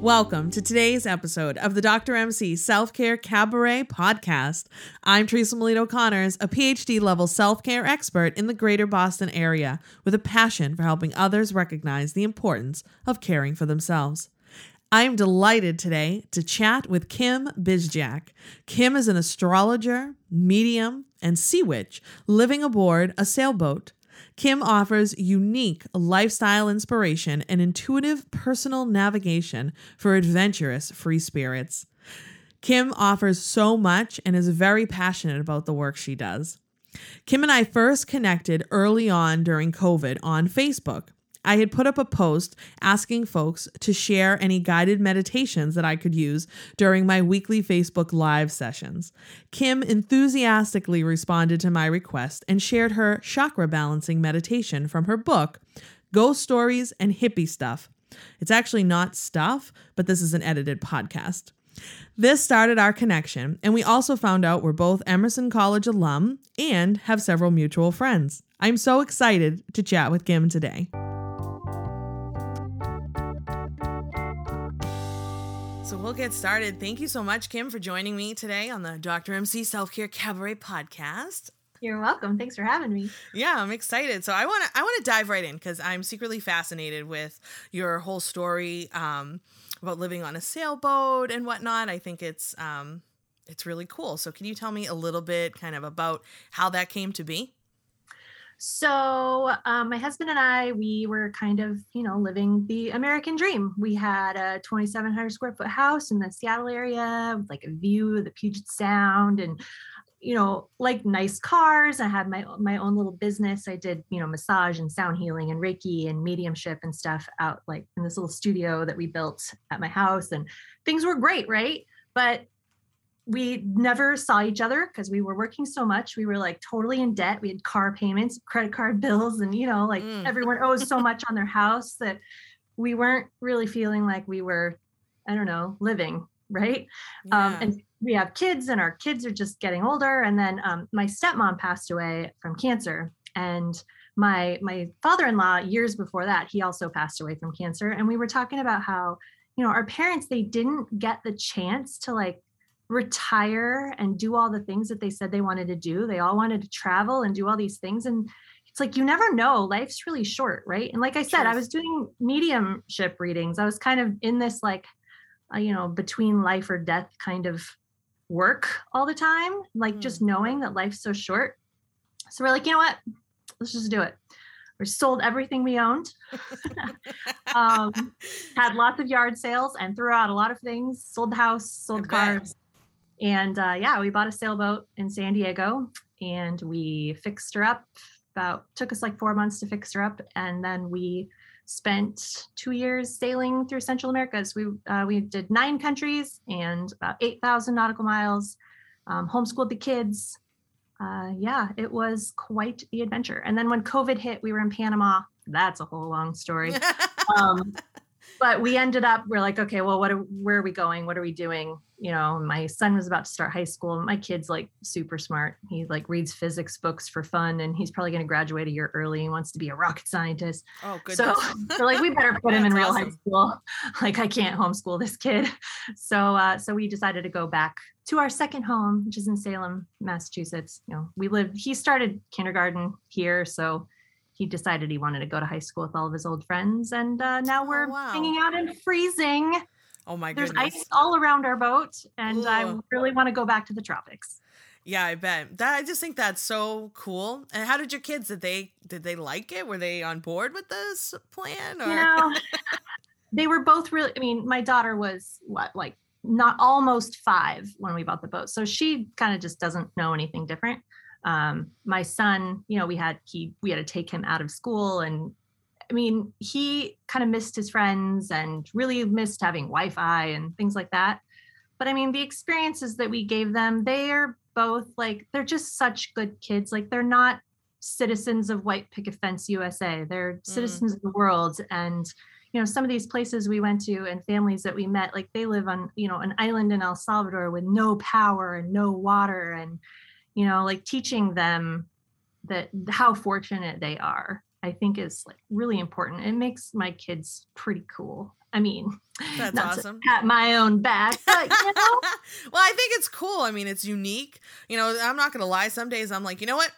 Welcome to today's episode of the Dr. MC Self Care Cabaret podcast. I'm Teresa Melito Connors, a PhD level self care expert in the greater Boston area with a passion for helping others recognize the importance of caring for themselves. I am delighted today to chat with Kim Bizjak. Kim is an astrologer, medium, and sea witch living aboard a sailboat. Kim offers unique lifestyle inspiration and intuitive personal navigation for adventurous free spirits. Kim offers so much and is very passionate about the work she does. Kim and I first connected early on during COVID on Facebook. I had put up a post asking folks to share any guided meditations that I could use during my weekly Facebook Live sessions. Kim enthusiastically responded to my request and shared her chakra balancing meditation from her book, Ghost Stories and Hippie Stuff. It's actually not stuff, but this is an edited podcast. This started our connection, and we also found out we're both Emerson College alum and have several mutual friends. I'm so excited to chat with Kim today. So we'll get started. Thank you so much, Kim, for joining me today on the Dr. MC Self Care Cabaret podcast. You're welcome. Thanks for having me. Yeah, I'm excited. So I want to I want to dive right in because I'm secretly fascinated with your whole story um, about living on a sailboat and whatnot. I think it's um, it's really cool. So can you tell me a little bit, kind of, about how that came to be? So, um, my husband and I, we were kind of, you know, living the American dream. We had a 2,700 square foot house in the Seattle area with like a view of the Puget Sound and, you know, like nice cars. I had my my own little business. I did, you know, massage and sound healing and Reiki and mediumship and stuff out like in this little studio that we built at my house. And things were great, right? But we never saw each other because we were working so much. We were like totally in debt. We had car payments, credit card bills, and you know, like mm. everyone owes so much on their house that we weren't really feeling like we were, I don't know, living right. Um, yeah. Um, and we have kids, and our kids are just getting older. And then um, my stepmom passed away from cancer, and my my father-in-law years before that he also passed away from cancer. And we were talking about how you know our parents they didn't get the chance to like retire and do all the things that they said they wanted to do. They all wanted to travel and do all these things. And it's like, you never know. Life's really short, right? And like I said, I was doing mediumship readings. I was kind of in this, like, uh, you know, between life or death kind of work all the time, like mm. just knowing that life's so short. So we're like, you know what? Let's just do it. We sold everything we owned, um, had lots of yard sales, and threw out a lot of things. Sold the house, sold cars, and uh, yeah, we bought a sailboat in San Diego and we fixed her up. About took us like four months to fix her up, and then we spent two years sailing through Central America. So we uh, we did nine countries and about eight thousand nautical miles. Um, homeschooled the kids. Uh, yeah, it was quite the adventure. And then when COVID hit, we were in Panama. That's a whole long story. um, but we ended up we're like okay well what are, where are we going? What are we doing? You know my son was about to start high school. My kid's like super smart. He like reads physics books for fun and he's probably going to graduate a year early and wants to be a rocket scientist. Oh good so we're like we better put him in real awesome. high school. Like i can't homeschool this kid. So uh so we decided to go back to our second home which is in salem massachusetts. You know we lived he started kindergarten here so he decided he wanted to go to high school with all of his old friends, and uh, now oh, we're oh, wow. hanging out and freezing. Oh my god. There's goodness. ice all around our boat, and Ooh. I really want to go back to the tropics. Yeah, I bet. That I just think that's so cool. And how did your kids did they did they like it? Were they on board with this plan? Or? You know, they were both really. I mean, my daughter was what like not almost five when we bought the boat, so she kind of just doesn't know anything different um, my son you know we had he we had to take him out of school and i mean he kind of missed his friends and really missed having wi-fi and things like that. But i mean the experiences that we gave them they are both like they're just such good kids. Like they're not citizens of white picket fence usa they're mm. citizens of the world. And you know some of these places we went to and families that we met like they live on you know an island in el salvador with no power and no water and you know like teaching them that how fortunate they are I think is like really important. It makes my kids pretty cool. I mean, That's awesome. pat my own back, but you know, well, I think it's cool. I mean, it's unique. You know, I'm not going to lie. Some days I'm like, you know what?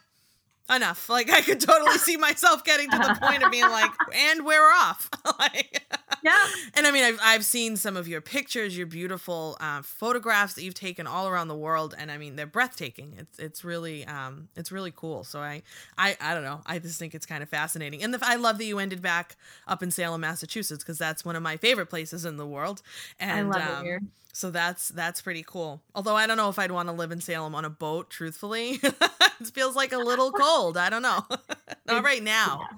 Enough. Like, I could totally see myself getting to the point of being like, and we're off. like, yeah, and I mean, I've, I've seen some of your pictures, your beautiful uh, photographs that you've taken all around the world, and I mean, they're breathtaking. It's it's really um it's really cool. So I I I don't know. I just think it's kind of fascinating, and the, I love that you ended back up in Salem, Massachusetts, because that's one of my favorite places in the world. And I love um, it here. so that's that's pretty cool. Although I don't know if I'd want to live in Salem on a boat, truthfully. it feels like a little cold. I don't know. Not right now. yeah.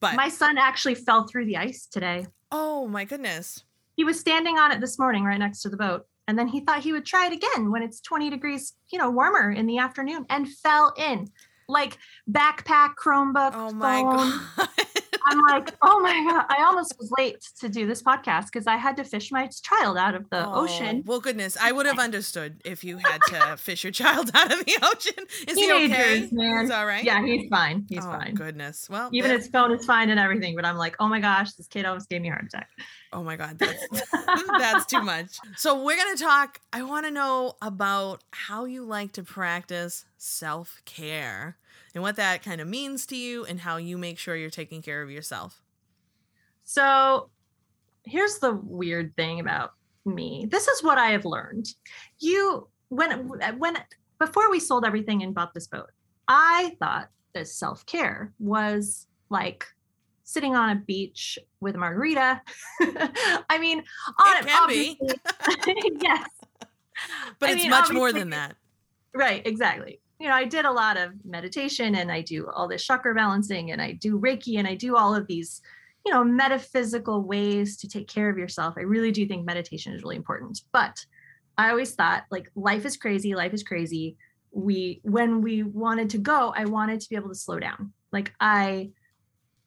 But My son actually fell through the ice today. Oh my goodness. He was standing on it this morning right next to the boat. And then he thought he would try it again when it's 20 degrees, you know, warmer in the afternoon and fell in. Like backpack, Chromebook, Oh my phone. god. I'm like, oh my God. I almost was late to do this podcast because I had to fish my child out of the Oh, ocean. Well, goodness, I would have understood if you had to fish your child out of the ocean. Is he okay? Teenagers, man. He's all right. Yeah, he's fine. He's oh, fine. Goodness. Well, Even his phone is fine and everything, but I'm like, oh my gosh, this kid almost gave me a heart attack. oh my god, that's that's too much. So we're gonna talk. I want to know about how you like to practice self care and what that kind of means to you, and how you make sure you're taking care of yourself. So here's the weird thing about me. This is what I have learned. You when when before we sold everything and bought this boat, I thought that self-care was like sitting on a beach with a margarita. I mean, on It can be. yes. But I it's mean, much more than that. Right, exactly. You know, I did a lot of meditation and I do all this chakra balancing and I do Reiki and I do all of these, you know, metaphysical ways to take care of yourself. I really do think meditation is really important. But I always thought like life is crazy, life is crazy. We when we wanted to go, I wanted to be able to slow down. Like I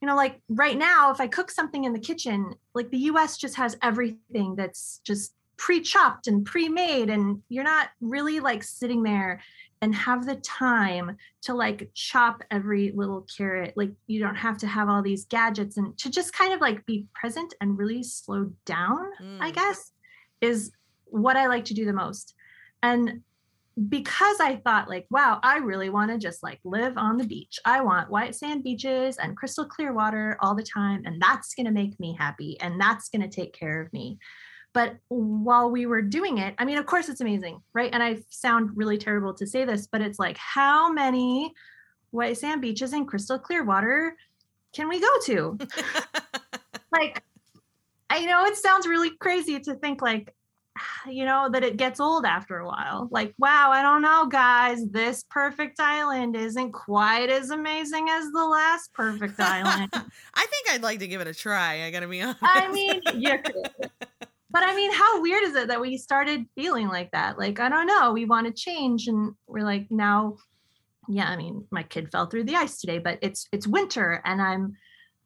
you know, like right now, if I cook something in the kitchen, like the US just has everything that's just pre-chopped and pre-made and you're not really like sitting there and have the time to like chop every little carrot. Like you don't have to have all these gadgets and to just kind of like be present and really slow down i Mm. guess is what i like to do the most. And because i thought like wow i really want to just like live on the beach. I want white sand beaches and crystal clear water all the time and that's going to make me happy and that's going to take care of me but while we were doing it, I mean, of course, it's amazing, right? And I sound really terrible to say this, but it's like, how many white sand beaches and crystal clear water can we go to? like, I know it sounds really crazy to think like, you know, that it gets old after a while. Like, wow, I don't know, guys, this perfect island isn't quite as amazing as the last perfect island. I think I'd like to give it a try. I gotta be honest. I mean, you could. But I mean, how weird is it that we started feeling like that? Like, I don't know, we want to change and we're like now yeah, I mean, my kid fell through the ice today, but it's it's winter and I'm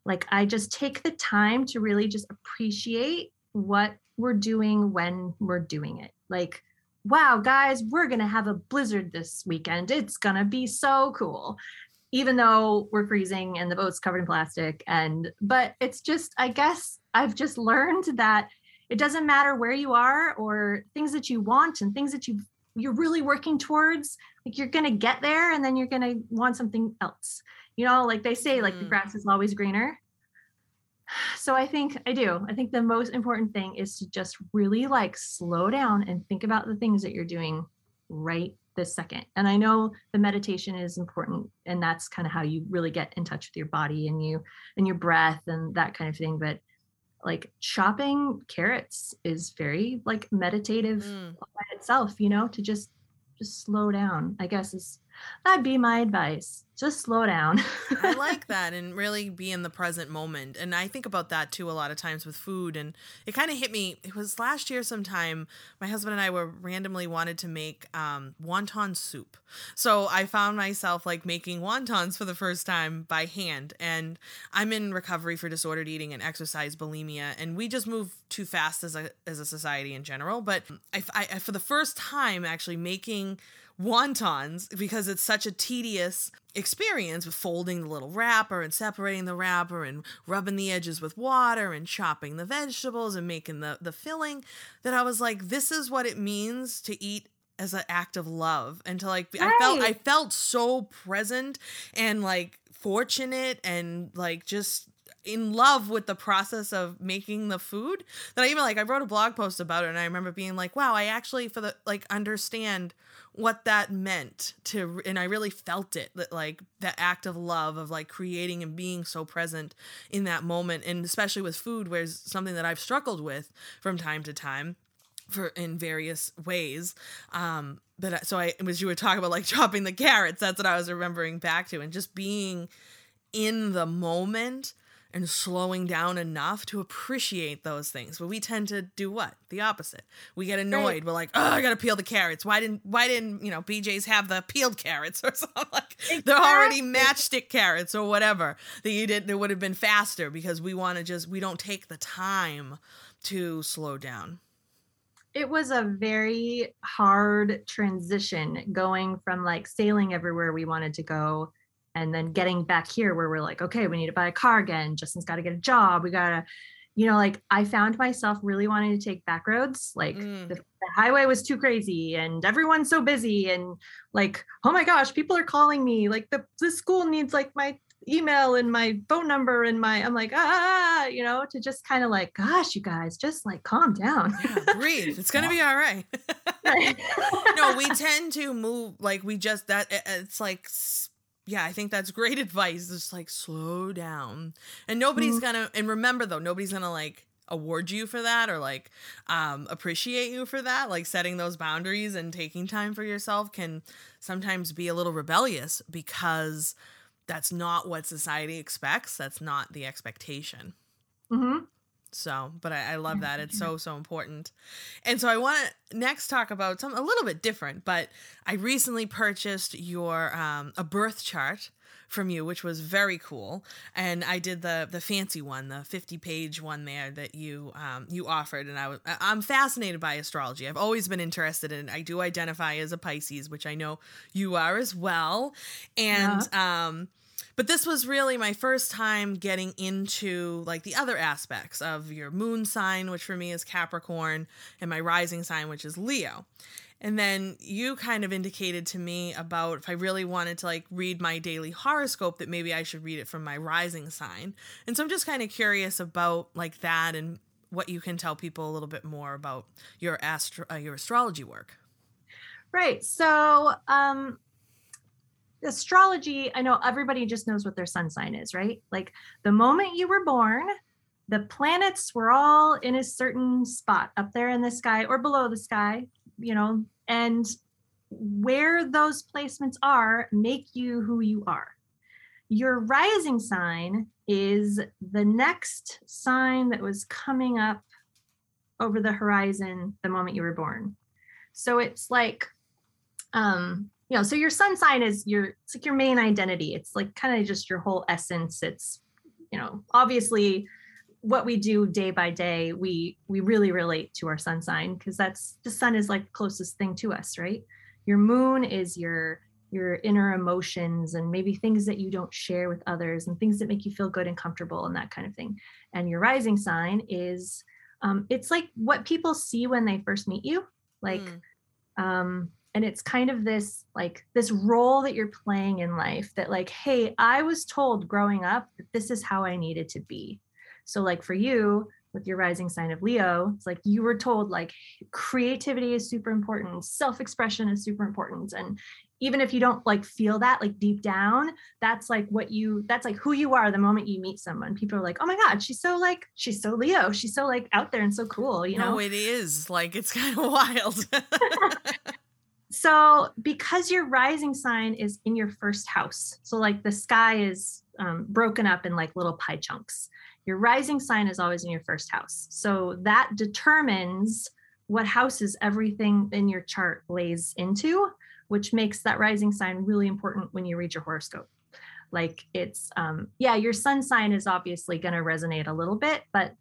like I just take the time to really just appreciate what we're doing when we're doing it. Like, wow, guys, we're to have a blizzard this weekend. It's to be so cool even though we're freezing and the boat's covered in plastic and but it's just i guess i've just learned that it doesn't matter where you are or things that you want and things that you you're really working towards like you're going to get there and then you're going to want something else. You know like they say like the Mm. grass is always greener. So i think i do. I think the most important thing is to just really like slow down and think about the things that you're doing right this second. And i know the meditation is important and that's kind of how you really get in touch with your body and you and your breath and that kind of thing but like chopping carrots is very like meditative Mm. by itself you know to just just slow down i guess is that'd be my advice just slow down I like that and really be in the present moment. And I think about that too a lot of times with food. And it kind of hit me. It was last year sometime. My husband and I were randomly wanted to make um, wonton soup. So I found myself like making wontons for the first time by hand. And I'm in recovery for disordered eating and exercise bulimia. And we just move too fast as a, as a society in general. But I, I, I for the first time actually making wontons because it's such a tedious experience with folding the little wrapper and separating the wrapper and rubbing the edges with water and chopping the vegetables and making the the filling that I was like this is what it means to eat as an act of love and to like right. I felt I felt so present and like fortunate and like just in love with the process of making the food that I even like I wrote a blog post about it and I remember being like wow I actually for the like understand what that meant to and I really felt it that like that act of love of like creating and being so present in that moment and especially with food where it's something that I've struggled with from time to time for in various ways um but so I was you were talking about like chopping the carrots that's what I was remembering back to and just being in the moment and slowing down enough to appreciate those things. But we tend to do what? The opposite. We get annoyed. Right. We're like, oh, I gotta peel the carrots. Why didn't why didn't, you know, BJ's have the peeled carrots or something like exactly. they're already matchstick carrots or whatever that you did that would have been faster because we want to just we don't take the time to slow down. It was a very hard transition going from like sailing everywhere we wanted to go and then getting back here where we're like okay we need to buy a car again. Justin's got to get a job. We gotta you know like i found myself really wanting to take back roads like mm. the, the, highway was too crazy and everyone's so busy and like oh my gosh people are calling me. Like the, the school needs like my email and my phone number and my i'm like ah you know to just kind of like gosh you guys just like calm down. Yeah, breathe. It's gonna be all right. No we tend to move like we just that it's like yeah, I think that's great advice. Just like slow down. And nobody's mm-hmm. gonna and remember though, nobody's gonna like award you for that or like um, appreciate you for that. Like setting those boundaries and taking time for yourself can sometimes be a little rebellious because that's not what society expects. That's not the expectation. Mm-hmm. So, but I, I love that. It's so, so important. And so I want to next talk about something a little bit different, but I recently purchased your, um, a birth chart from you, which was very cool. And I did the the fancy one, the 50 page one there that you um, you offered. And I was I'm fascinated by astrology. I've always been interested in. I do identify as a Pisces, which I know you are as well. And yeah. um, but this was really my first time getting into like the other aspects of your moon sign, which for me is Capricorn, and my rising sign, which is Leo. And then you kind of indicated to me about if I really wanted to like read my daily horoscope that maybe I should read it from my rising sign. And so I'm just kind of curious about like that and what you can tell people a little bit more about your astro- uh, your astrology work. Right. So, um astrology, I know everybody just knows what their sun sign is, right? Like the moment you were born, the planets were all in a certain spot up there in the sky or below the sky, you know, and where those placements are make you who you are. Your rising sign is the next sign that was coming up over the horizon the moment you were born. So it's like um you know so your sun sign is your it's like your main identity. It's like kind of just your whole essence. It's you know obviously what we do day by day we we really relate to our sun sign because that's the sun is like closest thing to us right? Your moon is your your inner emotions and maybe things that you don't share with others and things that make you feel good and comfortable and that kind of thing. And your rising sign is um, it's like what people see when they first meet you. Like mm. um, and it's kind of this like this role that you're playing in life that like hey i was told growing up that this is how i needed to be. So like for you with your rising sign of leo it's like you were told like creativity is super important self-expression is super important. And even if you don't like feel that like deep down that's like what you that's like who you are the moment you meet someone. People are like oh my god she's so like she's so leo. She's so like out there and so cool you know? no, it is. Like it's kind of wild so because your rising sign is in your first house so like the sky is um, broken up in like little pie chunks your rising sign is always in your first house. So that determines what houses everything in your chart lays into which makes that rising sign really important when you read your horoscope. Like it's um yeah your sun sign is obviously going to resonate a little bit but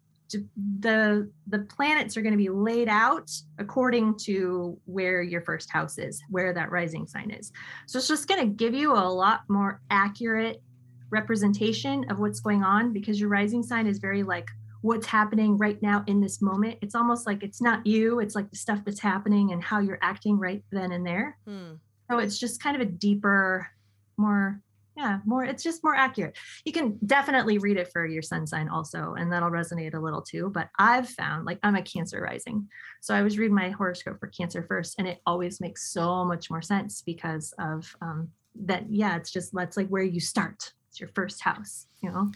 the the planets are going to be laid out according to where your first house is, where that rising sign is. So it's just going to give you a lot more accurate representation of what's going on because your rising sign is very like what's happening right now in this moment. It's almost like it's not you, it's like the stuff that's happening and how you're acting right then and there. Hmm. So it's just kind of a deeper, more yeah more it's just more accurate you can definitely read it for your sun sign also and that'll resonate a little too but i've found like i'm a cancer rising so i was reading my horoscope for cancer first and it always makes so much more sense because of um that yeah it's just that's like where you start it's your first house you know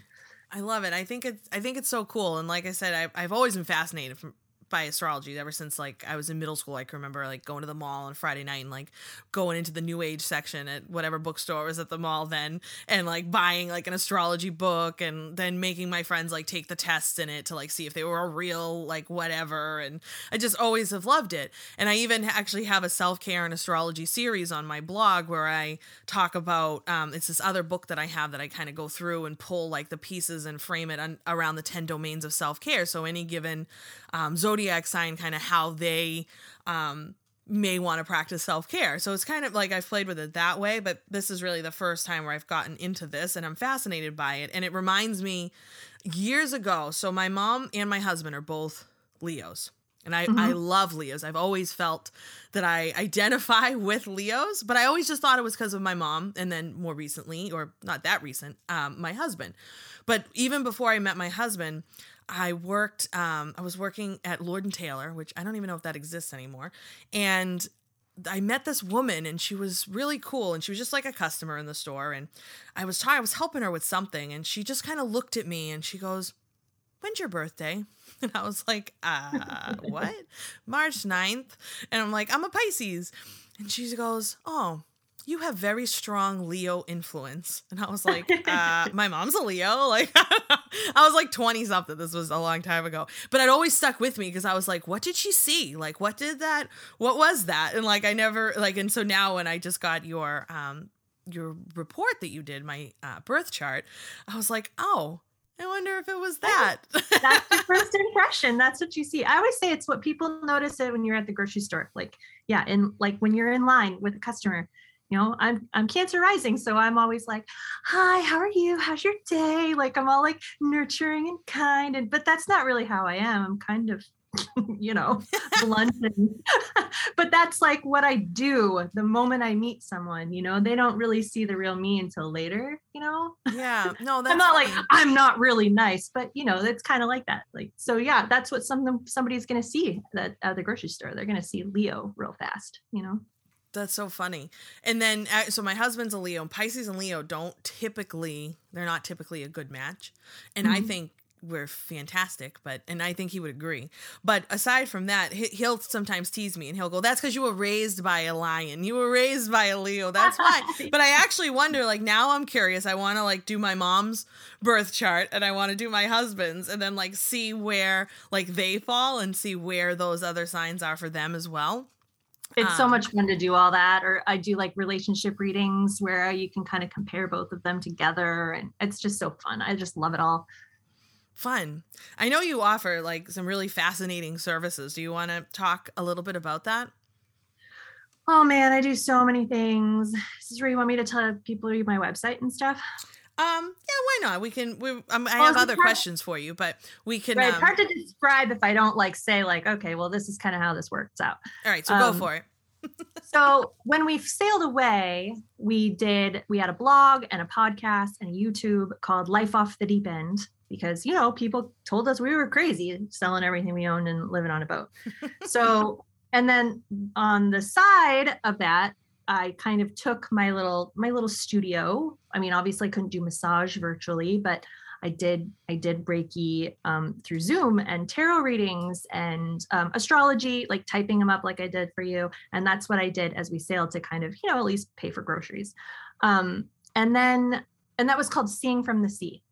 I love it. I think it's I think it's so cool. And like I said, I, I've always been fascinated from by astrology ever since like I was in middle school. I can remember like going to the mall on Friday night and like going into the new age section at whatever bookstore was at the mall then and like buying like an astrology book and then making my friends like take the tests in it to like see if they were a real like whatever and I just always have loved it. And I even actually have a self-care and astrology series on my blog where I talk about um it's this other book that I have that I kind of go through and pull like the pieces and frame it around the 10 domains of self-care. So any given um, zodiac sign kind of how they um, may want to practice self care. So it's kind of like I've played with it that way, but this is really the first time where I've gotten into this and I'm fascinated by it. And it reminds me years ago. So my mom and my husband are both Leos. And I, mm-hmm. I love Leos. I've always felt that I identify with Leos, but I always just thought it was because of my mom. And then more recently, or not that recent, um, my husband. But even before I met my husband, I worked, um, I was working at Lord and Taylor, which I don't even know if that exists anymore. And I met this woman and she was really cool and she was just like a customer in the store and I was trying. I was helping her with something and she just kind of looked at me and she goes, "When's your birthday?" And I was like, "Uh, what? March 9th." And I'm like, "I'm a Pisces." And she goes, "Oh, you have very strong Leo influence. And I was like, uh, my mom's a Leo. Like, I was like 20 something. This was a long time ago. But it always stuck with me because I was like, what did she see? Like, what did that, what was that? And like, I never, like, and so now when I just got your, um, your report that you did, my uh, birth chart, I was like, oh, I wonder if it was that. That's the first impression. That's what you see. I always say it's what people notice it when you're at the grocery store. Like, yeah, and like when you're in line with a customer, you know i'm i'm cancer rising so i'm always like hi how are you? How's your day? Like i'm all like nurturing and kind and but that's not really how i am. I'm kind of you know blunt and, but that's like what i do the moment i meet someone you know? They don't really see the real me until later you know? Yeah. No i'm not like i'm not really nice but you know it's kind of like that like so yeah that's what some somebody's gonna see that at the grocery store. They're gonna see leo real fast you know that's so funny. And then, uh, so my husband's a Leo, and Pisces and Leo don't typically, they're not typically a good match. And mm-hmm. I think we're fantastic, but, and I think he would agree. But aside from that, he'll sometimes tease me and he'll go, That's because you were raised by a lion. You were raised by a Leo. That's why. but I actually wonder, like, now I'm curious. I want to, like, do my mom's birth chart and I want to do my husband's and then, like, see where, like, they fall and see where those other signs are for them as well it's um, so much fun to do all that or i do like relationship readings where you can kind of compare both of them together and it's just so fun. I just love it all. Fun. I know you offer like some really fascinating services. Do you want to talk a little bit about that? Oh man i do so many things. This is where you want me to tell people my website and stuff um, yeah, why not? We can. We. Um, I well, have other questions for you, but we can. Right, um, hard to describe if I don't like say like, okay, well, this is kind of how this works out. All right, so um, go for it. so when we sailed away, we did. We had a blog and a podcast and a YouTube called Life Off the Deep End because you know people told us we were crazy selling everything we owned and living on a boat. so and then on the side of that I kind of took my little my little studio. I mean, obviously I couldn't do massage virtually, but I did I did Reiki um, through Zoom and tarot readings and um, astrology, like typing them up like I did for you. And that's what I did as we sailed to kind of you know at least pay for groceries. Um, and then and that was called Seeing from the Sea.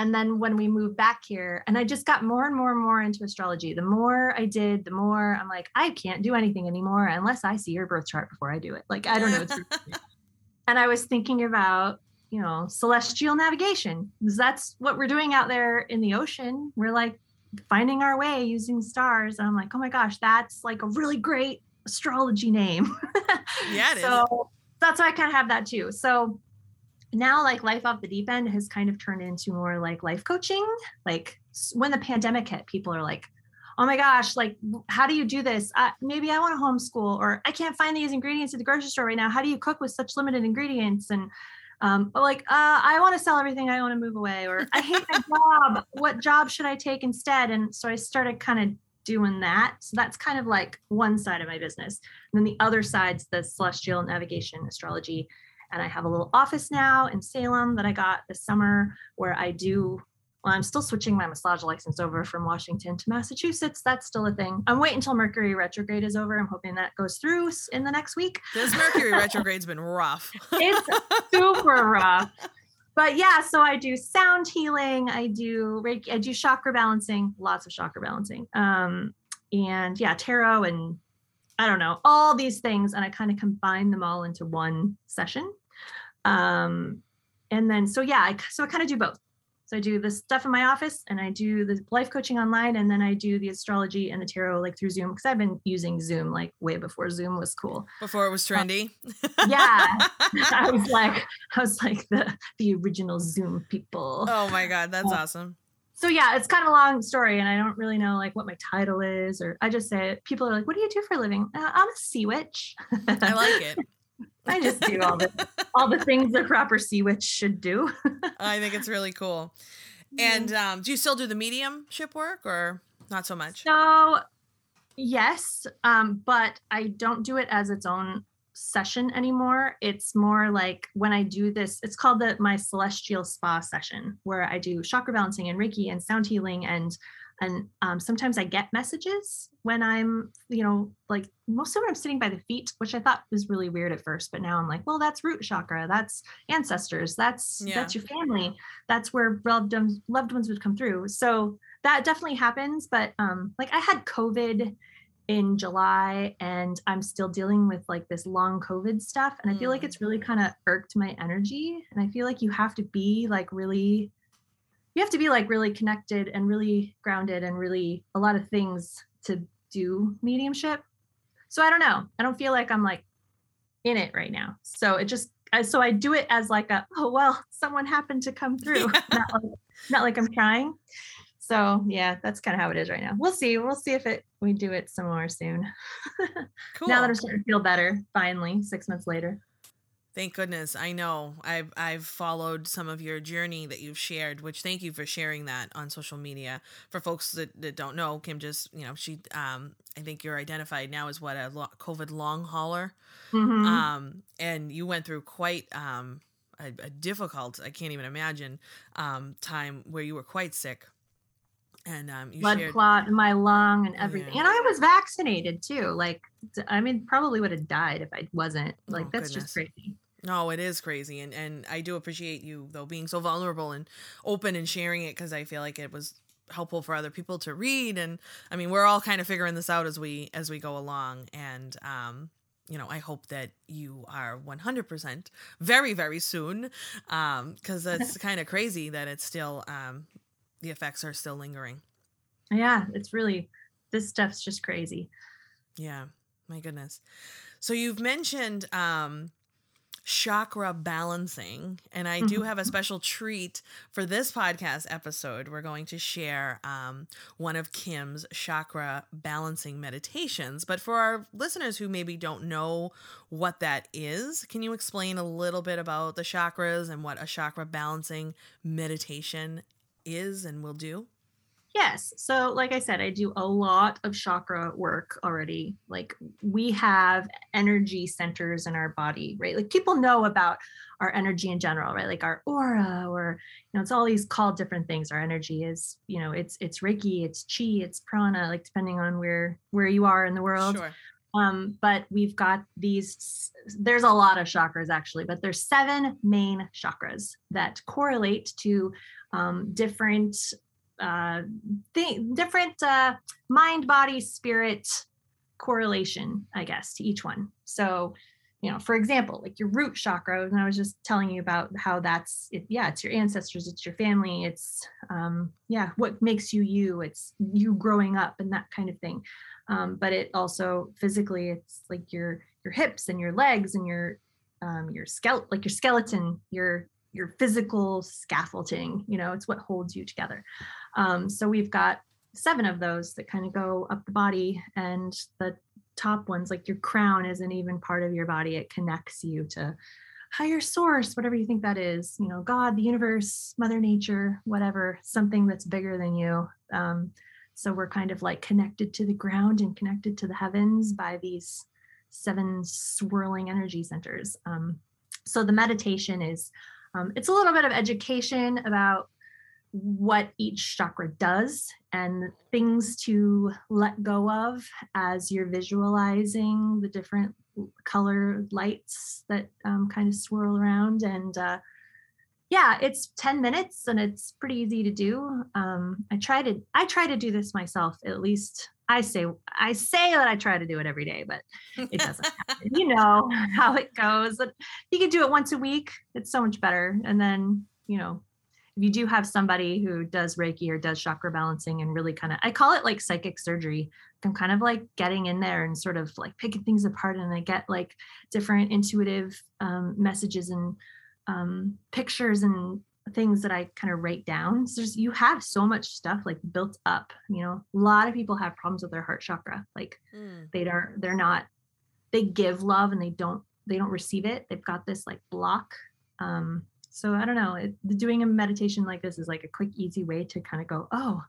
And then when we moved back here, and I just got more and more and more into astrology. The more I did, the more I'm like, I can't do anything anymore unless I see your birth chart before I do it. Like, I don't know. and I was thinking about, you know, celestial navigation. Because that's what we're doing out there in the ocean. We're like finding our way using stars. And I'm like, oh my gosh, that's like a really great astrology name. Yeah, it so is. that's why I kind of have that too. So now like life off the deep end has kind of turned into more like life coaching. Like when the pandemic hit, people are like, oh my gosh, like how do you do this? Uh, maybe I want to homeschool or I can't find these ingredients at the grocery store right now. How do you cook with such limited ingredients? And um, like, uh, I want to sell everything. I want to move away, or I hate my job. What job should I take instead? And so I started kind of doing that. So that's kind of like one side of my business. And then the other side's the celestial navigation astrology. And I have a little office now in Salem that I got this summer where I do. Well, I'm still switching my massage license over from Washington to Massachusetts. That's still a thing. I'm waiting until Mercury retrograde is over. I'm hoping that goes through in the next week. This Mercury retrograde's been rough. It's super rough. But yeah, so I do sound healing, I do Reiki, I do chakra balancing, lots of chakra balancing. Um, and yeah, tarot and I don't know, all these things. And I kind of combine them all into one session. Um, and then so yeah, I so I kind of do both. So I do the stuff in my office and I do the life coaching online and then I do the astrology and the tarot like through Zoom because I've been using Zoom like way before Zoom was cool. Before it was trendy. Yeah. I was like, I was like the the original Zoom people. oh my god, that's Uh, awesome. So yeah, it's kind of a long story, and I don't really know like what my title is, or I just say it. People are like, "What do you do for a living?" Uh, I'm a sea witch. I like it. I just do all the all the things the proper sea witch should do. I think it's really cool. And um, do you still do the mediumship work or not so much? So, yes, um, but I don't do it as its own session anymore. It's more like when I do this, it's called the my celestial spa session, where I do chakra balancing and Reiki and sound healing and and um, sometimes I get messages when I'm, you know, like most of it I'm sitting by the feet, which I thought was really weird at first, but now I'm like, well, that's root chakra, that's ancestors, that's Yeah. that's your family, that's where loved ones loved ones would come through. So that definitely happens, but um, like I had COVID in July and I'm still dealing with like this long COVID stuff. And I feel like Mm. it's really kind of irked my energy. And I feel like you have to be like really, you have to be like really connected and really grounded and really a lot of things to do mediumship. So I don't know. I don't feel like I'm like in it right now. So it just, so I do it as like a, oh, well, someone happened to come through. not, like, not like I'm trying. So yeah, that's kind of how it is right now. We'll see. We'll see if it we do it some more soon. Cool. Now that I'm starting to feel better, finally, six months later. Thank goodness. I know. I've I've followed some of your journey that you've shared, which thank you for sharing that on social media. For folks that, that don't know, Kim just, you know, she um I think you're identified now as what a lo- COVID long hauler. Mhm. Um and you went through quite um a, a difficult, I can't even imagine, um time where you were quite sick. And um you Blood shared clot in my lung and everything. Yeah. And I was vaccinated too. Like, I mean, probably would have died if I wasn't. Like, Oh, that's goodness. just crazy. No, it is crazy, and and I do appreciate you though being so vulnerable and open and sharing it because I feel like it was helpful for other people to read. And I mean, we're all kind of figuring this out as we as we go along, and um, you know, I hope that you are one hundred percent very very soon, um, because that's kind of crazy that it's still um, the effects are still lingering. Yeah, it's really, this stuff's just crazy. Yeah, my goodness. So you've mentioned um chakra balancing and I do Mhm. have a special treat for this podcast episode. We're going to share um one of Kim's chakra balancing meditations, but for our listeners who maybe don't know what that is, can you explain a little bit about the chakras and what a chakra balancing meditation is and will do? Yes. So, like I said, I do a lot of chakra work already. Like, we have energy centers in our body, right? Like, people know about our energy in general, right? Like our aura, or you know, it's all these called different things. Our energy is, you know, it's it's Reiki, it's Chi, it's Prana, like depending on where where you are in the world Sure. Um but we've got these there's a lot of chakras actually but there's seven main chakras that correlate to um different uh th- different uh mind body spirit correlation i guess to each one so you know, for example, like your root chakra, and I was just telling you about how that's it, yeah, it's your ancestors, it's your family, it's um, yeah, what makes you you, it's you growing up and that kind of thing. Um, but it also physically, it's like your your hips and your legs and your um, your skeleton, like your skeleton, your your physical scaffolding. You know, it's what holds you together. Um, so we've got seven of those that kind of go up the body, and the top ones, like your crown, isn't even part of your body. It connects you to higher source, whatever you think that is, you know, God, the universe, Mother Nature, whatever, something that's bigger than you. Um, so we're kind of like connected to the ground and connected to the heavens by these seven swirling energy centers. Um, so the meditation is, um, it's a little bit of education about what each chakra does and things to let go of as you're visualizing the different color lights that um, kind of swirl around and uh, yeah it's 10 minutes and it's pretty easy to do um, i try to i try to do this myself at least i say i say that i try to do it every day but it doesn't happen. you know how it goes but you can do it once a week it's so much better and then you know if you do have somebody who does Reiki or does chakra balancing and really kind of, I call it like psychic surgery. I'm kind of like getting in there and sort of like picking things apart, and I get like different intuitive um, messages and um, pictures and things that I kind of write down. So there's you have so much stuff like built up. You know, a lot of people have problems with their heart chakra. Like mm. they are they're not they give love and they don't they don't receive it. They've got this like block. Um, so I don't know. It, doing a meditation like this is like a quick, easy way to kind of go, oh,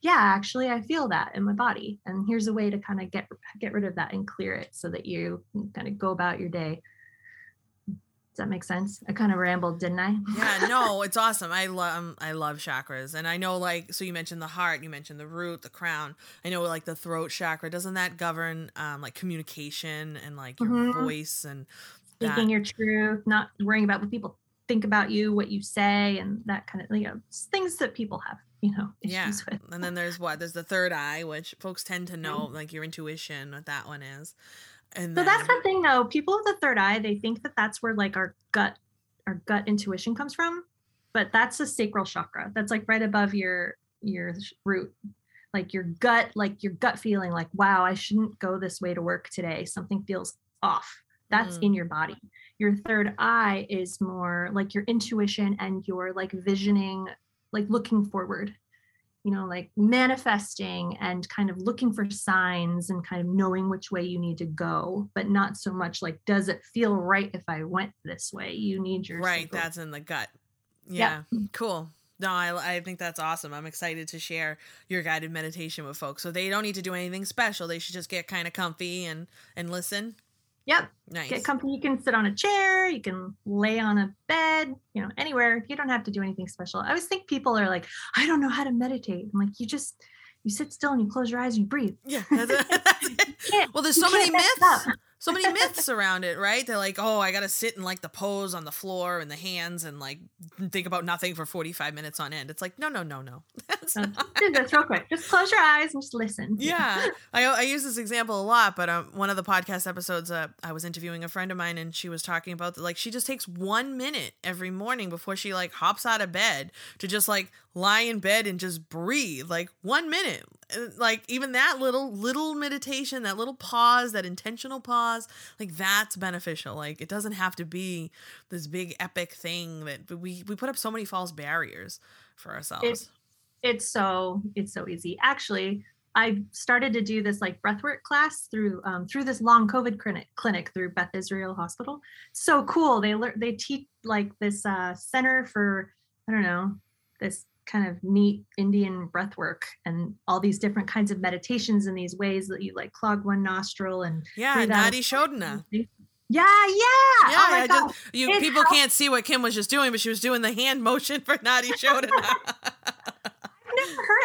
yeah, actually, I feel that in my body, and here's a way to kind of get get rid of that and clear it, so that you kind of go about your day. Does that make sense? I kind of rambled, didn't I? yeah, no, it's awesome. I love um, I love chakras, and I know like so you mentioned the heart, you mentioned the root, the crown. I know like the throat chakra. Doesn't that govern um, like communication and like your mm-hmm. voice and speaking your truth, not worrying about what people think about you, what you say, and that kind of you know things that people have you know yeah. With. and then there's what there's the third eye, which folks tend to know mm-hmm. like your intuition, what that one is. And so then, that's the thing though. People with the third eye, they think that that's where like our gut, our gut intuition comes from, but that's the sacral chakra. That's like right above your your root like your gut like your gut feeling like wow i shouldn't go this way to work today something feels off that's mm. in your body your third eye is more like your intuition and your like visioning like looking forward you know like manifesting and kind of looking for signs and kind of knowing which way you need to go but not so much like does it feel right if i went this way you need your right that's in the gut yeah yep. cool no, I, I think that's awesome. I'm excited to share your guided meditation with folks. So they don't need to do anything special. They should just get kind of comfy and and listen. Yep. Nice. Get comfy. You can sit on a chair. You can lay on a bed. You know, anywhere. You don't have to do anything special. I always think people are like, I don't know how to meditate. I'm like, you just you sit still and you close your eyes and you breathe. Yeah. That's, that's well, there's so many myths so many myths around it, right? They're like, oh, I gotta sit in like the pose on the floor and the hands and like think about nothing for 45 minutes on end. It's like, no, no, no, no. That's do this real quick. Just close your eyes and just listen. Yeah. I, I use this example a lot, but um, one of the podcast episodes, uh, I was interviewing a friend of mine and she was talking about that, like, she just takes one minute every morning before she like hops out of bed to just like lie in bed and just breathe like one minute like even that little little meditation that little pause that intentional pause like that's beneficial like it doesn't have to be this big epic thing that we we put up so many false barriers for ourselves it's, it's so it's so easy actually I started to do this like breathwork class through um, through this long COVID clinic clinic through Beth Israel Hospital. So cool. They learn they teach like this uh, center for I don't know this kind of neat Indian breath work and all these different kinds of meditations in these ways that you like clog one nostril and yeah, Nadi Shodhana. Yeah, yeah. Yeah, oh I just you people can't see what Kim was just doing, but she was doing the hand motion for Nadi Shodhana.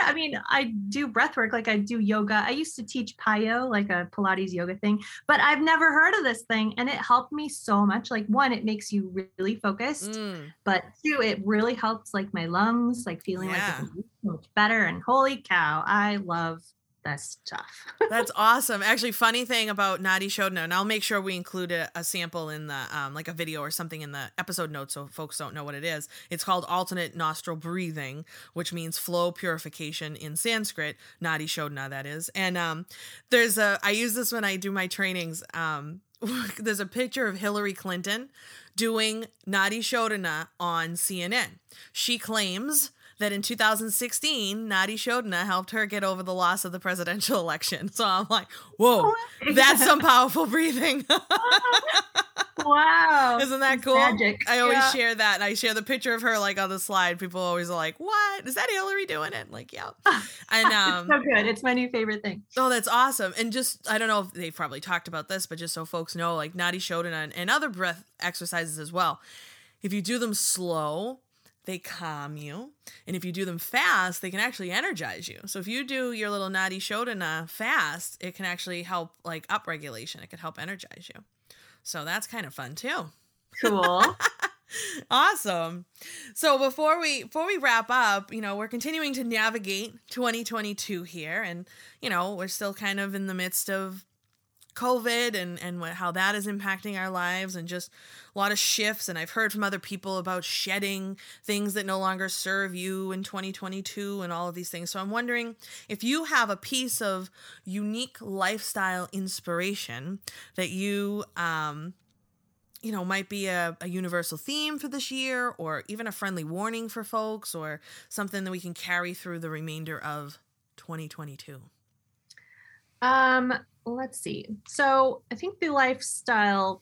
I mean, I do breath work, like I do yoga. I used to teach PiYo, like a Pilates yoga thing, but I've never heard of this thing, and it helped me so much. Like one, it makes you really focused, mm. but two, it really helps like my lungs, like feeling yeah. like it's much better. And holy cow, I love that's tough. That's awesome. Actually, funny thing about Nadi Shodhana, and I'll make sure we include a, a sample in the um, like a video or something in the episode notes so folks don't know what it is. It's called alternate nostril breathing, which means flow purification in Sanskrit. Nadi Shodhana, that is. And um, there's a I use this when I do my trainings. Um, there's a picture of Hillary Clinton doing Nadi Shodhana on CNN. She claims that in 2016, Nadi Shodhana helped her get over the loss of the presidential election. So I'm like, whoa, that's some powerful breathing. wow. Isn't that It's cool? magic. I always Yeah. share that. And I share the picture of her like on the slide. People always are like, what? Is that Hillary doing it? Like, yeah. And um, so good. It's my new favorite thing. Oh, that's awesome. And just, I don't know if they've probably talked about this, but just so folks know, like Nadi Shodhana and, and other breath exercises as well. If you do them slow, they calm you. And if you do them fast, they can actually energize you. So if you do your little Nadi Shodhana fast, it can actually help like upregulation. It could help energize you. So that's kind of fun too. Cool. Awesome. So before we before we wrap up, you know, we're continuing to navigate 2022 here and you know, we're still kind of in the midst of COVID and and what, how that is impacting our lives and just a lot of shifts and I've heard from other people about shedding things that no longer serve you in 2022 and all of these things. So I'm wondering if you have a piece of unique lifestyle inspiration that you um you know, might be a, a universal theme for this year or even a friendly warning for folks or something that we can carry through the remainder of 2022. Um, let's see. So I think the lifestyle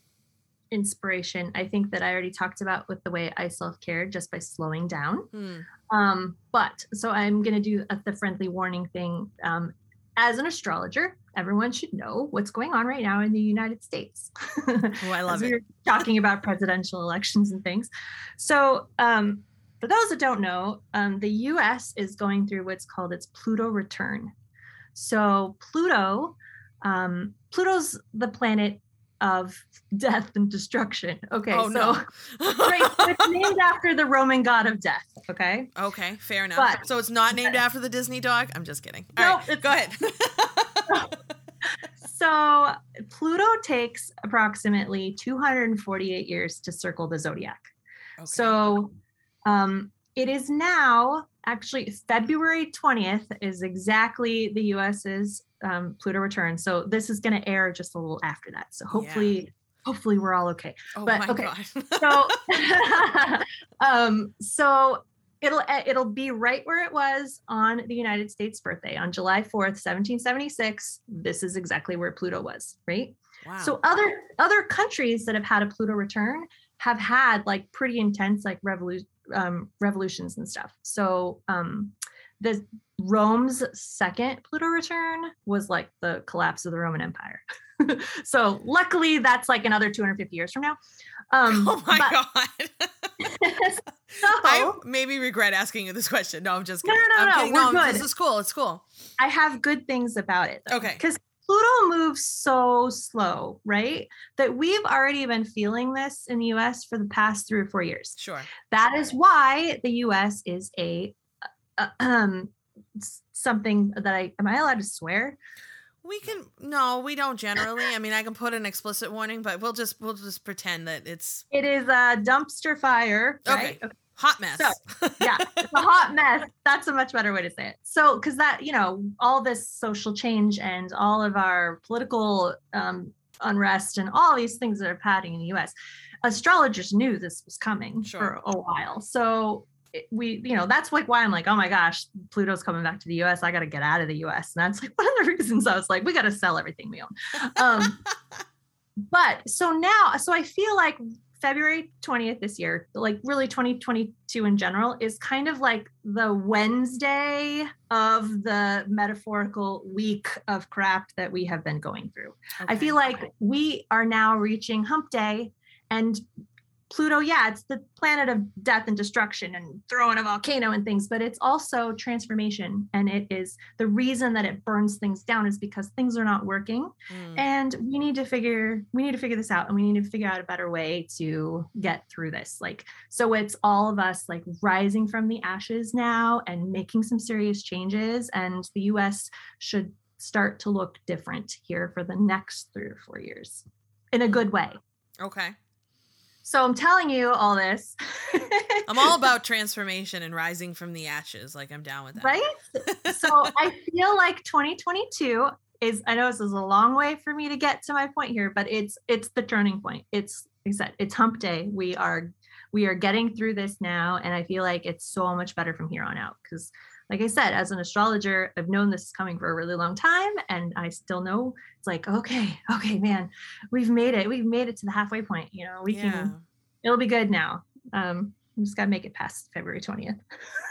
inspiration, I think that I already talked about with the way I self-care just by slowing down. Hmm. Um, but so I'm gonna do a, the friendly warning thing. Um, as an astrologer, everyone should know what's going on right now in the United States. Oh, I love it. we were talking about presidential elections and things. So, um, for those that don't know, um, the U.S. is going through what's called its Pluto return. So Pluto, um, Pluto's the planet of death and destruction. Okay, oh, so no. right, it's named after the Roman god of death. Okay, okay, fair enough. But- so it's not named after the Disney dog? I'm just kidding. All No, right, go ahead. so Pluto takes approximately 248 years to circle the zodiac. Okay. So um, it is now actually February 20th is exactly the US's um, Pluto return. So this is going to air just a little after that. So hopefully, hopefully we're all okay. oh but, my okay. God. So, um, so it'll eh, it'll be right where it was on the United States birthday on July 4th, 1776. This is exactly where Pluto was, right? wow. So other other countries that have had a Pluto return have had like pretty intense like revolution um, revolutions and stuff. So um, the Rome's second Pluto return was like the collapse of the Roman Empire. so luckily that's like another 250 years from now. Um, oh my but- God. so I maybe regret asking you this question. No, I'm just kidding. no, no, I'm no, we're no, good. this is cool. It's cool. I have good things about it. though. Okay. Because Pluto moves so slow, right? That we've already been feeling this in the US for the past three or four years. Sure. That is why the US is a uh, um something that I am I allowed to swear? We can no, we don't generally. I mean, I can put an explicit warning, but we'll just we'll just pretend that it's It is a dumpster fire. Right? Okay. hot mess. So, yeah, it's a hot mess. That's a much better way to say it. So, because that, you know, all this social change and all of our political um, unrest and all these things that are happening in the US, astrologers knew this was coming Sure. for a while. So, we, you know, that's like why I'm like, oh my gosh, Pluto's coming back to the US. I got to get out of the US. And that's like one of the reasons I was like, we got to sell everything we own. Um, but so now, so I feel like February 20th this year, like really 2022 in general, is kind of like the Wednesday of the metaphorical week of crap that we have been going through. I feel like we are now reaching hump day and Pluto, yeah, it's the planet of death and destruction and throwing a volcano and things, but it's also transformation. And it is the reason that it burns things down is because things are not working Mm. and we need to figure we need to figure this out and we need to figure out a better way to get through this like so it's all of us like rising from the ashes now and making some serious changes and the us should start to look different here for the next three or four years in a good way. Okay. So I'm telling you all this. I'm all about transformation and rising from the ashes. Like I'm down with that. Right? so I feel like 2022 is I know this is a long way for me to get to my point here, but it's it's the turning point. It's like I said, it's hump day. We are we are getting through this now and I feel like it's so much better from here on out because like I said, as an astrologer, I've known this is coming for a really long time. And I still know it's like, okay, okay, man, we've made it. We've made it to the halfway point. You know, we yeah. can, it'll be good now. Um, I'm just got to make it past February 20th.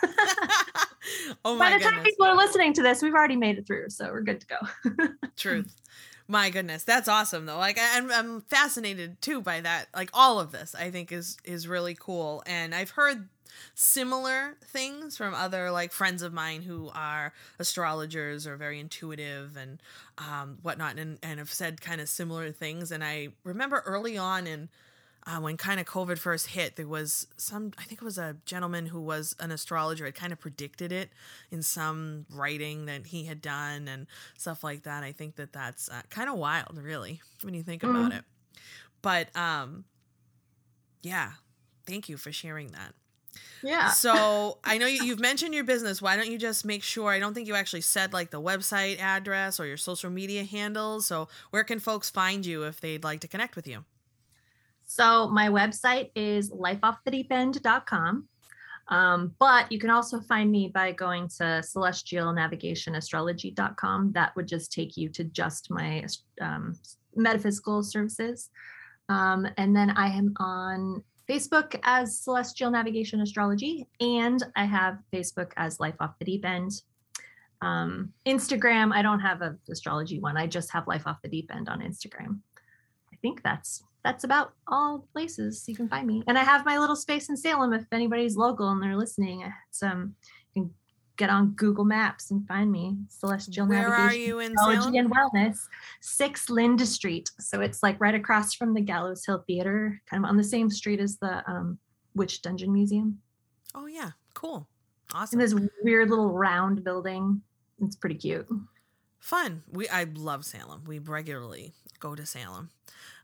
oh my By the goodness. time people are listening to this, we've already made it through. So we're good to go. Truth. My goodness, that's awesome though. Like I'm, I'm fascinated too by that. Like all of this, I think is is really cool. And I've heard similar things from other like friends of mine who are astrologers or very intuitive and um, whatnot and, and have said kind of similar things and i remember early on in uh, when kind of covid first hit there was some i think it was a gentleman who was an astrologer had kind of predicted it in some writing that he had done and stuff like that i think that that's uh, kind of wild really when you think mm. about it but um yeah thank you for sharing that yeah. So I know you, have mentioned your business. Why don't you just make sure? I don't think you actually said like the website address or your social media handles. So where can folks find you if they'd like to connect with you? So my website is lifeoffthedeepend.com. Um, but you can also find me by going to celestialnavigationastrology.com. That would just take you to just my um, metaphysical services. Um, and then I am on Facebook as Celestial Navigation Astrology, and I have Facebook as Life Off the Deep End. Um, Instagram, I don't have an astrology one. I just have Life Off the Deep End on Instagram. I think that's that's about all places you can find me. And I have my little space in Salem if anybody's local and they're listening. It's um you can get on Google Maps and find me. Celestial Where Navigation, are you in Astrology and Wellness, Six Lynde Street. So it's like right across from the Gallows Hill Theater, kind of on the same street as the um, Witch Dungeon Museum. Oh yeah, cool, awesome. In this weird little round building. It's pretty cute. Fun. We I love Salem. We regularly go to Salem.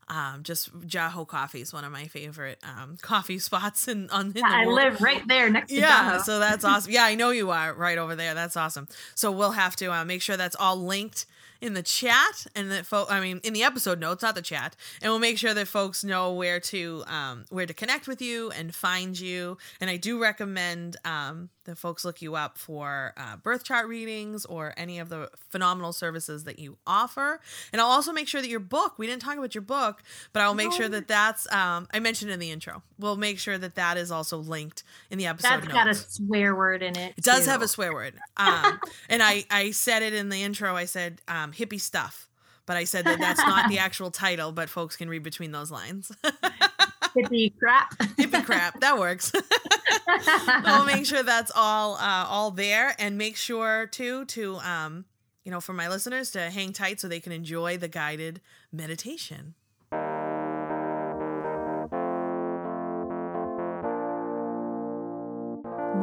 Um, just Jaho Coffee is one of my favorite um, coffee spots in on. In I live right there next to yeah, so that's awesome. Yeah, I know you are right over there. That's awesome. So we'll have to uh, make sure that's all linked in the chat and that fo- I mean in the episode notes, not the chat, and we'll make sure that folks know where to um, where to connect with you and find you. And I do recommend um, that folks look you up for uh, birth chart readings or any of the phenomenal services that you offer. And I'll also make sure that your book. We didn't talk about your book, but I will make no. sure that that's. Um, I mentioned in the intro. We'll make sure that that is also linked in the episode. That's notes. got a swear word in it. It does too. have a swear word. Um, and I I said it in the intro. I said um, hippie stuff, but I said that that's not the actual title. But folks can read between those lines. hippie crap. hippie crap. That works. we'll make sure that's all uh, all there, and make sure too to um, you know for my listeners to hang tight so they can enjoy the guided meditation.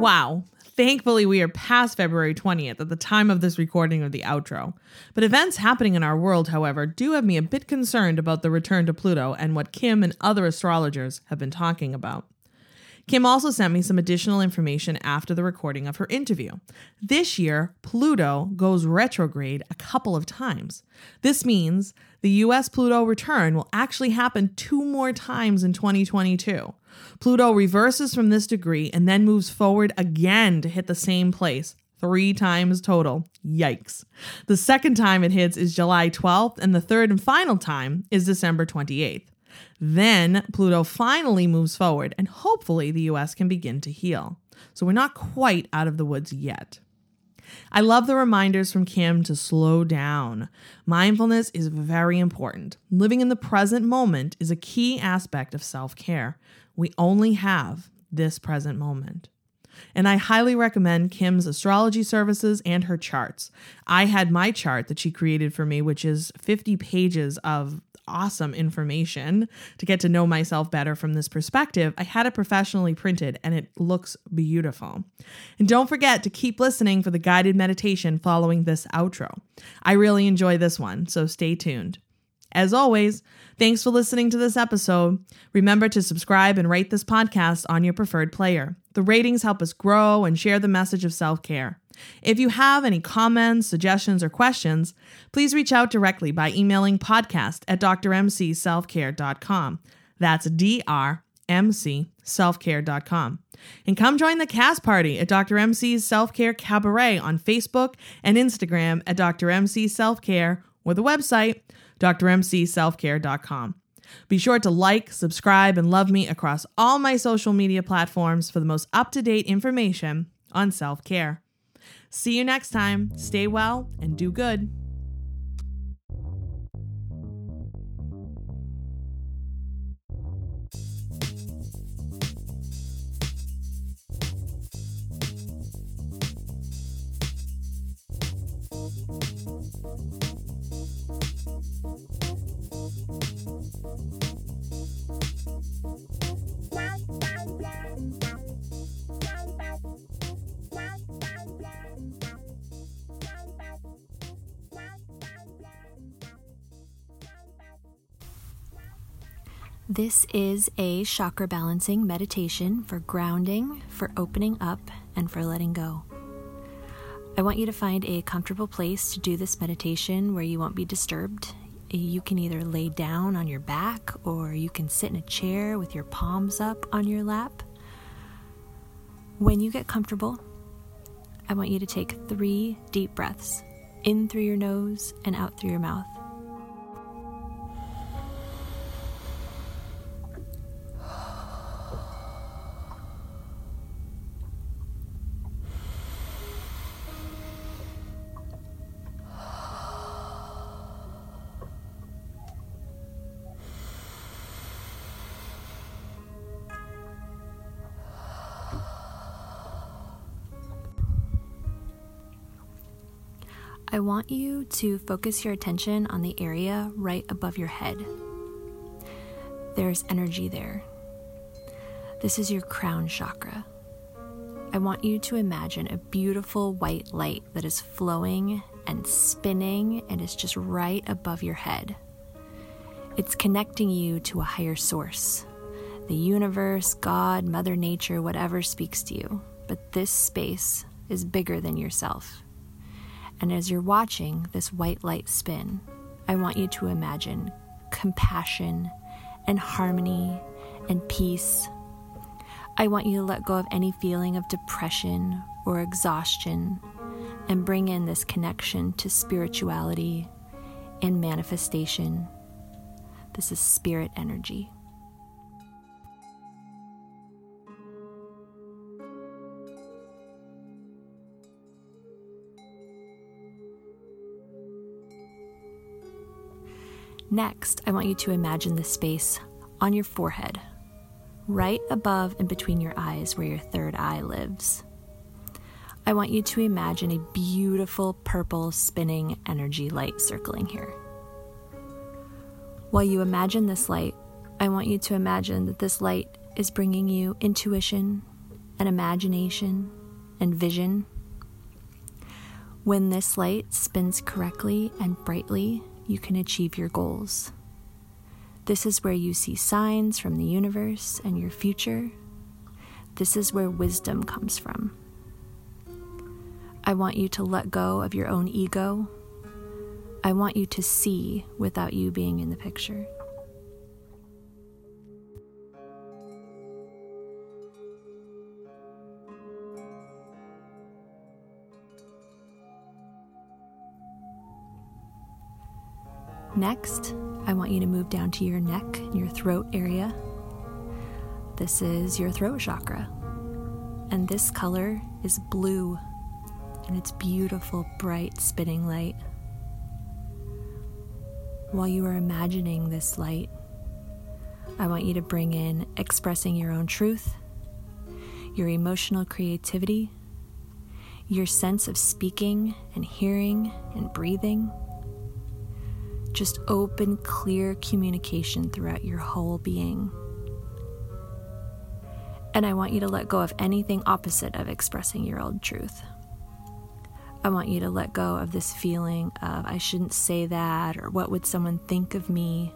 Wow. Thankfully, we are past February 20th at the time of this recording of the outro. But events happening in our world, however, do have me a bit concerned about the return to Pluto and what Kim and other astrologers have been talking about. Kim also sent me some additional information after the recording of her interview. This year, Pluto goes retrograde a couple of times. This means the US Pluto return will actually happen two more times in 2022. Pluto reverses from this degree and then moves forward again to hit the same place. Three times total. Yikes. The second time it hits is July 12th, and the third and final time is December 28th. Then Pluto finally moves forward, and hopefully the US can begin to heal. So we're not quite out of the woods yet. I love the reminders from Kim to slow down. Mindfulness is very important. Living in the present moment is a key aspect of self care. We only have this present moment. And I highly recommend Kim's astrology services and her charts. I had my chart that she created for me, which is 50 pages of awesome information to get to know myself better from this perspective, I had it professionally printed and it looks beautiful. And don't forget to keep listening for the guided meditation following this outro. I really enjoy this one, so stay tuned. As always, thanks for listening to this episode. Remember to subscribe and rate this podcast on your preferred player. The ratings help us grow and share the message of self care. If you have any comments, suggestions, or questions, please reach out directly by emailing podcast at drmcselfcare.com. That's D R M C selfcare.com. And come join the cast party at Dr. MC's Self Care Cabaret on Facebook and Instagram at Dr. MC Self Care or the website drmcselfcare.com. Be sure to like, subscribe, and love me across all my social media platforms for the most up to date information on self care. See you next time. Stay well and do good. This is a chakra balancing meditation for grounding, for opening up, and for letting go. I want you to find a comfortable place to do this meditation where you won't be disturbed. You can either lay down on your back or you can sit in a chair with your palms up on your lap. When you get comfortable, I want you to take three deep breaths in through your nose and out through your mouth. I want you to focus your attention on the area right above your head. There's energy there. This is your crown chakra. I want you to imagine a beautiful white light that is flowing and spinning and is just right above your head. It's connecting you to a higher source the universe, God, Mother Nature, whatever speaks to you. But this space is bigger than yourself. And as you're watching this white light spin, I want you to imagine compassion and harmony and peace. I want you to let go of any feeling of depression or exhaustion and bring in this connection to spirituality and manifestation. This is spirit energy. Next, I want you to imagine the space on your forehead, right above and between your eyes where your third eye lives. I want you to imagine a beautiful purple spinning energy light circling here. While you imagine this light, I want you to imagine that this light is bringing you intuition and imagination and vision. When this light spins correctly and brightly, you can achieve your goals. This is where you see signs from the universe and your future. This is where wisdom comes from. I want you to let go of your own ego. I want you to see without you being in the picture. Next, I want you to move down to your neck, and your throat area. This is your throat chakra. And this color is blue, and it's beautiful, bright, spinning light. While you are imagining this light, I want you to bring in expressing your own truth, your emotional creativity, your sense of speaking and hearing and breathing Just open, clear communication throughout your whole being. And I want you to let go of anything opposite of expressing your old truth. I want you to let go of this feeling of I shouldn't say that or what would someone think of me.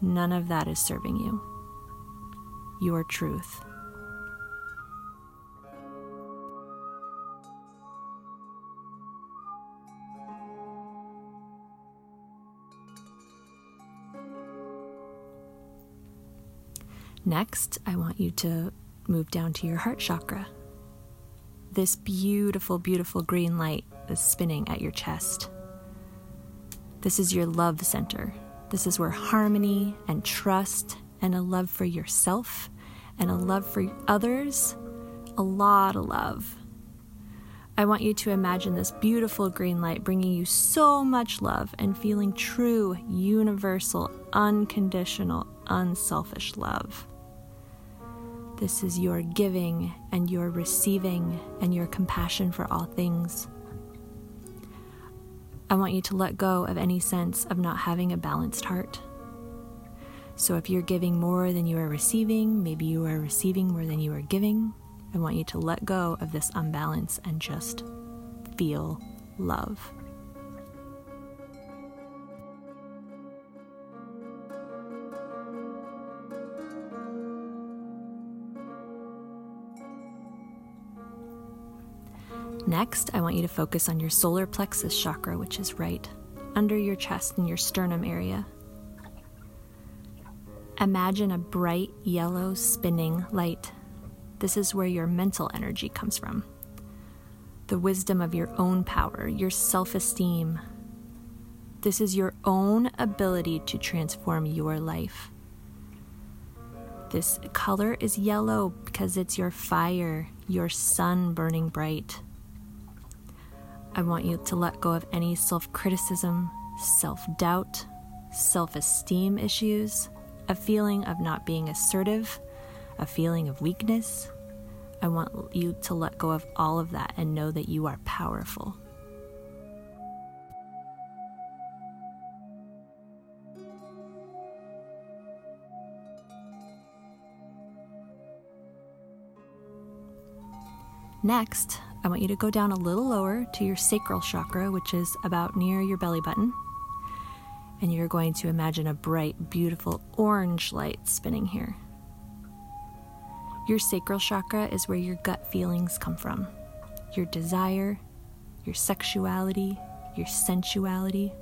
None of that is serving you. Your truth. Next, I want you to move down to your heart chakra. This beautiful, beautiful green light is spinning at your chest. This is your love center. This is where harmony and trust and a love for yourself and a love for others, a lot of love. I want you to imagine this beautiful green light bringing you so much love and feeling true, universal, unconditional, unselfish love. This is your giving and your receiving and your compassion for all things. I want you to let go of any sense of not having a balanced heart. So, if you're giving more than you are receiving, maybe you are receiving more than you are giving, I want you to let go of this unbalance and just feel love. Next, I want you to focus on your solar plexus chakra, which is right under your chest and your sternum area. Imagine a bright yellow spinning light. This is where your mental energy comes from. The wisdom of your own power, your self esteem. This is your own ability to transform your life. This color is yellow because it's your fire, your sun burning bright. I want you to let go of any self criticism, self doubt, self esteem issues, a feeling of not being assertive, a feeling of weakness. I want you to let go of all of that and know that you are powerful. Next, I want you to go down a little lower to your sacral chakra, which is about near your belly button. And you're going to imagine a bright, beautiful orange light spinning here. Your sacral chakra is where your gut feelings come from your desire, your sexuality, your sensuality,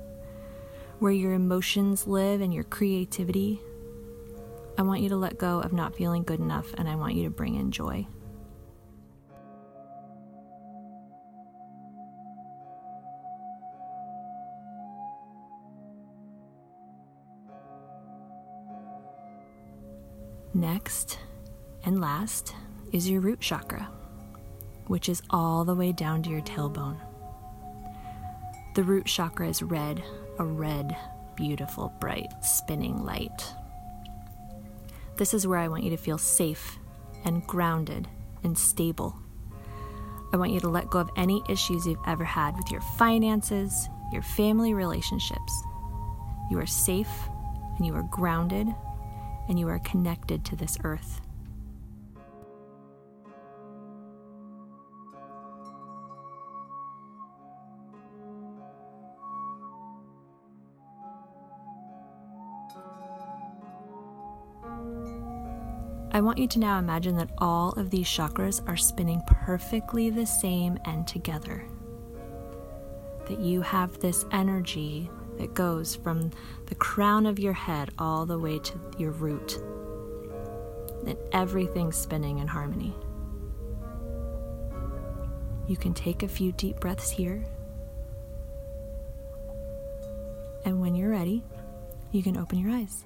where your emotions live and your creativity. I want you to let go of not feeling good enough and I want you to bring in joy. Next and last is your root chakra, which is all the way down to your tailbone. The root chakra is red, a red, beautiful, bright, spinning light. This is where I want you to feel safe and grounded and stable. I want you to let go of any issues you've ever had with your finances, your family relationships. You are safe and you are grounded and you are connected to this earth. I want you to now imagine that all of these chakras are spinning perfectly the same and together. That you have this energy that goes from the crown of your head all the way to your root. And everything's spinning in harmony. You can take a few deep breaths here. And when you're ready, you can open your eyes.